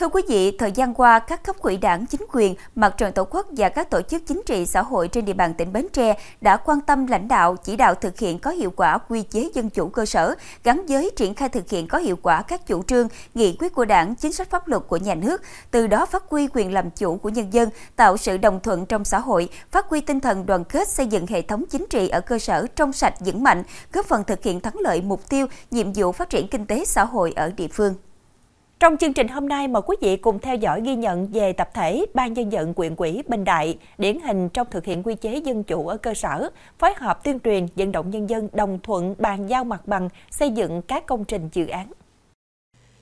Thưa quý vị, thời gian qua, các cấp quỹ đảng, chính quyền, mặt trận tổ quốc và các tổ chức chính trị xã hội trên địa bàn tỉnh Bến Tre đã quan tâm lãnh đạo, chỉ đạo thực hiện có hiệu quả quy chế dân chủ cơ sở, gắn với triển khai thực hiện có hiệu quả các chủ trương, nghị quyết của đảng, chính sách pháp luật của nhà nước, từ đó phát huy quyền làm chủ của nhân dân, tạo sự đồng thuận trong xã hội, phát huy tinh thần đoàn kết xây dựng hệ thống chính trị ở cơ sở trong sạch vững mạnh, góp phần thực hiện thắng lợi mục tiêu, nhiệm vụ phát triển kinh tế xã hội ở địa phương. Trong chương trình hôm nay, mời quý vị cùng theo dõi ghi nhận về tập thể Ban nhân dân quyện quỹ Bình Đại, điển hình trong thực hiện quy chế dân chủ ở cơ sở, phối hợp tuyên truyền vận động nhân dân đồng thuận bàn giao mặt bằng xây dựng các công trình dự án.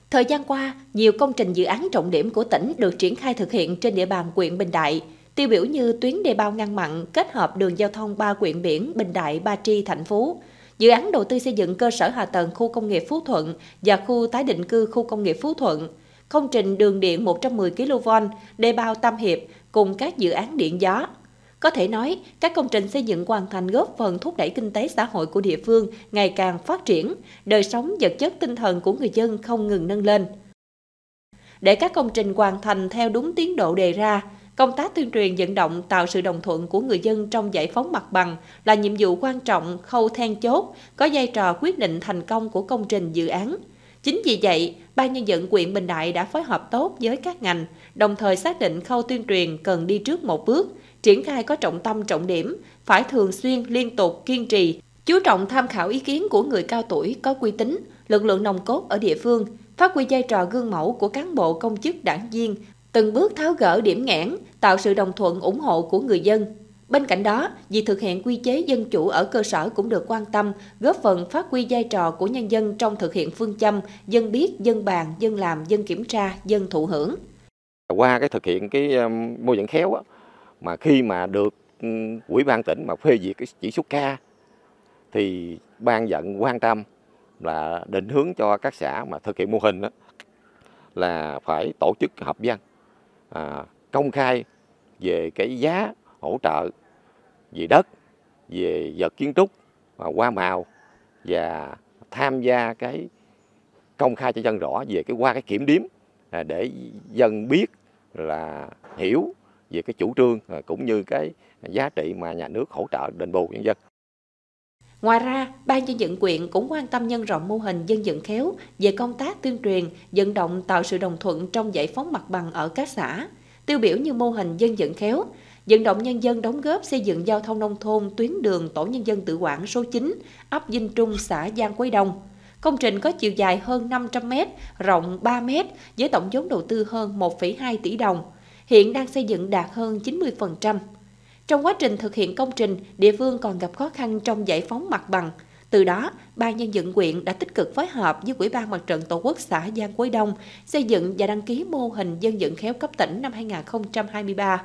Thời gian qua, nhiều công trình dự án trọng điểm của tỉnh được triển khai thực hiện trên địa bàn quyện Bình Đại, tiêu biểu như tuyến đê bao ngăn mặn kết hợp đường giao thông ba quyện biển Bình Đại, Ba Tri, thành Phú Dự án đầu tư xây dựng cơ sở hạ tầng khu công nghiệp Phú Thuận và khu tái định cư khu công nghiệp Phú Thuận, công trình đường điện 110 kV, đê bao Tam Hiệp cùng các dự án điện gió. Có thể nói, các công trình xây dựng hoàn thành góp phần thúc đẩy kinh tế xã hội của địa phương ngày càng phát triển, đời sống vật chất tinh thần của người dân không ngừng nâng lên. Để các công trình hoàn thành theo đúng tiến độ đề ra, Công tác tuyên truyền vận động tạo sự đồng thuận của người dân trong giải phóng mặt bằng là nhiệm vụ quan trọng, khâu then chốt, có vai trò quyết định thành công của công trình dự án. Chính vì vậy, Ban nhân dân quyện Bình Đại đã phối hợp tốt với các ngành, đồng thời xác định khâu tuyên truyền cần đi trước một bước, triển khai có trọng tâm trọng điểm, phải thường xuyên, liên tục, kiên trì, chú trọng tham khảo ý kiến của người cao tuổi có uy tín, lực lượng nòng cốt ở địa phương, phát huy vai trò gương mẫu của cán bộ công chức đảng viên, từng bước tháo gỡ điểm nghẽn, tạo sự đồng thuận ủng hộ của người dân. Bên cạnh đó, việc thực hiện quy chế dân chủ ở cơ sở cũng được quan tâm, góp phần phát huy vai trò của nhân dân trong thực hiện phương châm dân biết, dân bàn, dân làm, dân kiểm tra, dân thụ hưởng. Qua cái thực hiện cái um, mô dẫn khéo á, mà khi mà được um, ủy ban tỉnh mà phê duyệt cái chỉ số K thì ban dẫn quan tâm là định hướng cho các xã mà thực hiện mô hình đó, là phải tổ chức hợp dân à, công khai về cái giá hỗ trợ về đất, về vật kiến trúc và hoa màu và tham gia cái công khai cho dân rõ về cái qua cái kiểm điểm à, để dân biết là hiểu về cái chủ trương à, cũng như cái giá trị mà nhà nước hỗ trợ đền bù nhân dân. Ngoài ra, Ban dân dựng quyện cũng quan tâm nhân rộng mô hình dân dựng khéo về công tác tuyên truyền, vận động tạo sự đồng thuận trong giải phóng mặt bằng ở các xã. Tiêu biểu như mô hình dân dựng khéo, vận động nhân dân đóng góp xây dựng giao thông nông thôn tuyến đường tổ nhân dân tự quản số 9, ấp Vinh Trung, xã Giang Quế Đông. Công trình có chiều dài hơn 500 m, rộng 3 m với tổng vốn đầu tư hơn 1,2 tỷ đồng. Hiện đang xây dựng đạt hơn 90%. Trong quá trình thực hiện công trình, địa phương còn gặp khó khăn trong giải phóng mặt bằng. Từ đó, Ban nhân dân quyện đã tích cực phối hợp với Ủy ban Mặt trận Tổ quốc xã Giang Quế Đông xây dựng và đăng ký mô hình dân dựng khéo cấp tỉnh năm 2023.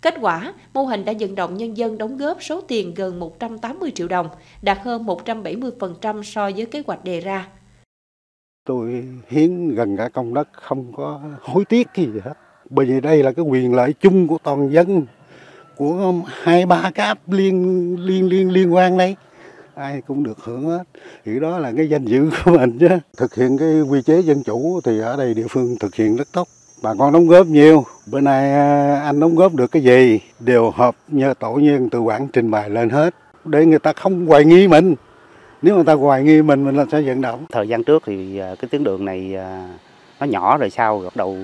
Kết quả, mô hình đã vận động nhân dân đóng góp số tiền gần 180 triệu đồng, đạt hơn 170% so với kế hoạch đề ra. Tôi hiến gần cả công đất không có hối tiếc gì hết. Bởi vì đây là cái quyền lợi chung của toàn dân của hai ba cái áp liên liên liên liên quan đây ai cũng được hưởng hết. Thì đó là cái danh dự của mình chứ. Thực hiện cái quy chế dân chủ thì ở đây địa phương thực hiện rất tốt. Bà con đóng góp nhiều. Bữa nay à, anh đóng góp được cái gì đều hợp nhờ tổ nhân tự quản trình bày lên hết. Để người ta không hoài nghi mình. Nếu người ta hoài nghi mình mình là sẽ vận động. Thời gian trước thì à, cái tuyến đường này à, nó nhỏ rồi sau bắt đầu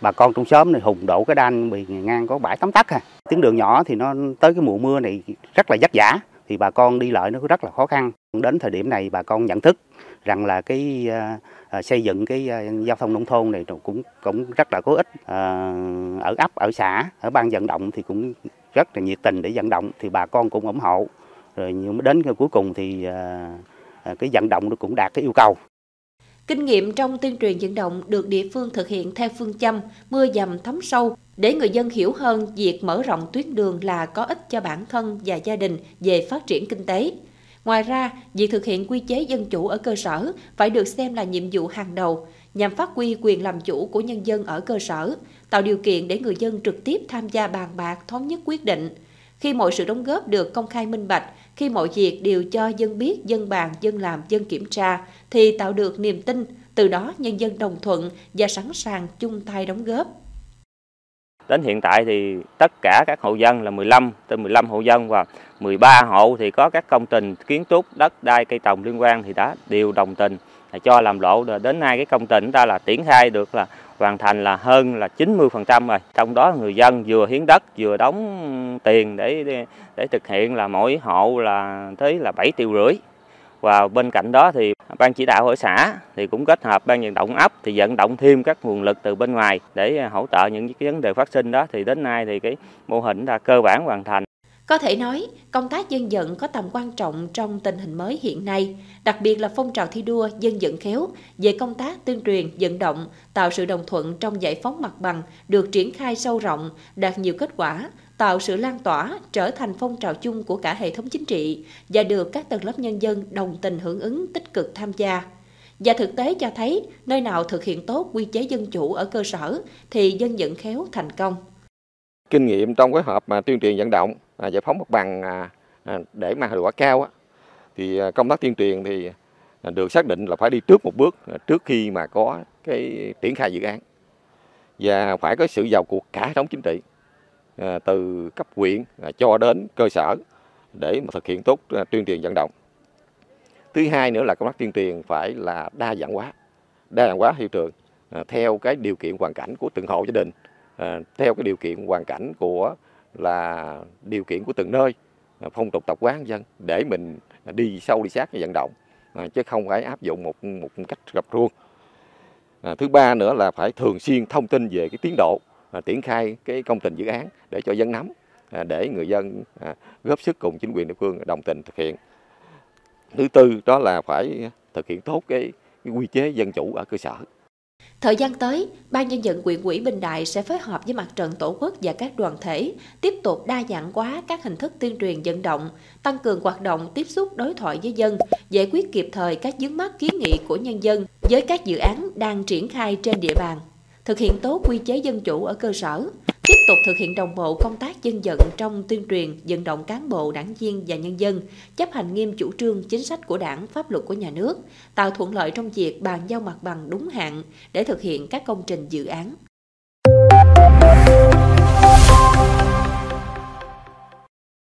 bà con trong xóm này hùng đổ cái đan bị ngang có bãi tắm tắc à tuyến đường nhỏ thì nó tới cái mùa mưa này rất là vất vả thì bà con đi lại nó rất là khó khăn. Đến thời điểm này bà con nhận thức rằng là cái uh, xây dựng cái uh, giao thông nông thôn này cũng cũng rất là có ích. Uh, ở ấp ở xã ở ban vận động thì cũng rất là nhiệt tình để vận động thì bà con cũng ủng hộ. Rồi nhưng đến cuối cùng thì uh, cái vận động nó cũng đạt cái yêu cầu. Kinh nghiệm trong tuyên truyền vận động được địa phương thực hiện theo phương châm mưa dầm thấm sâu để người dân hiểu hơn việc mở rộng tuyến đường là có ích cho bản thân và gia đình về phát triển kinh tế. Ngoài ra, việc thực hiện quy chế dân chủ ở cơ sở phải được xem là nhiệm vụ hàng đầu nhằm phát huy quyền làm chủ của nhân dân ở cơ sở, tạo điều kiện để người dân trực tiếp tham gia bàn bạc thống nhất quyết định. Khi mọi sự đóng góp được công khai minh bạch, khi mọi việc đều cho dân biết, dân bàn, dân làm, dân kiểm tra, thì tạo được niềm tin, từ đó nhân dân đồng thuận và sẵn sàng chung tay đóng góp. Đến hiện tại thì tất cả các hộ dân là 15 trên 15 hộ dân và 13 hộ thì có các công trình kiến trúc, đất đai, cây trồng liên quan thì đã đều đồng tình cho làm lộ đến nay cái công trình ta là triển khai được là hoàn thành là hơn là 90% rồi. Trong đó người dân vừa hiến đất vừa đóng tiền để để thực hiện là mỗi hộ là tới là 7 triệu rưỡi. Và bên cạnh đó thì ban chỉ đạo ở xã thì cũng kết hợp ban vận động ấp thì vận động thêm các nguồn lực từ bên ngoài để hỗ trợ những cái vấn đề phát sinh đó thì đến nay thì cái mô hình đã cơ bản hoàn thành. Có thể nói, công tác dân vận có tầm quan trọng trong tình hình mới hiện nay, đặc biệt là phong trào thi đua dân vận khéo về công tác tuyên truyền, vận động, tạo sự đồng thuận trong giải phóng mặt bằng được triển khai sâu rộng, đạt nhiều kết quả, tạo sự lan tỏa, trở thành phong trào chung của cả hệ thống chính trị và được các tầng lớp nhân dân đồng tình hưởng ứng tích cực tham gia. Và thực tế cho thấy, nơi nào thực hiện tốt quy chế dân chủ ở cơ sở thì dân vận khéo thành công. Kinh nghiệm trong phối hợp mà tuyên truyền vận động à, giải phóng mặt bằng à, à để mà hiệu quả cao á, thì à, công tác tuyên truyền thì à, được xác định là phải đi trước một bước trước khi mà có cái triển khai dự án và phải có sự vào cuộc cả hệ thống chính trị à, từ cấp huyện à, cho đến cơ sở để mà thực hiện tốt à, tuyên truyền vận động. Thứ hai nữa là công tác tuyên truyền phải là đa dạng hóa, đa dạng hóa thị trường à, theo cái điều kiện hoàn cảnh của từng hộ gia đình, Ờ, theo cái điều kiện hoàn cảnh của là điều kiện của từng nơi ờ, phong tục tập quán dân để mình đi sâu đi sát cái vận động ờ, chứ không phải áp dụng một một cách gập khuôn à, thứ ba nữa là phải thường xuyên thông tin về cái tiến độ à, triển khai cái công trình dự án để cho dân nắm à, để người dân à, góp sức cùng chính quyền địa phương đồng tình thực hiện. Thứ tư đó là phải thực hiện tốt cái, cái quy chế dân chủ ở cơ sở. Thời gian tới, Ban nhân dân quyện quỹ Bình Đại sẽ phối hợp với mặt trận Tổ quốc và các đoàn thể tiếp tục đa dạng hóa các hình thức tuyên truyền vận động, tăng cường hoạt động tiếp xúc đối thoại với dân, giải quyết kịp thời các vướng mắc kiến nghị của nhân dân với các dự án đang triển khai trên địa bàn, thực hiện tốt quy chế dân chủ ở cơ sở, tục thực hiện đồng bộ công tác dân vận trong tuyên truyền, vận động cán bộ, đảng viên và nhân dân, chấp hành nghiêm chủ trương, chính sách của đảng, pháp luật của nhà nước, tạo thuận lợi trong việc bàn giao mặt bằng đúng hạn để thực hiện các công trình dự án.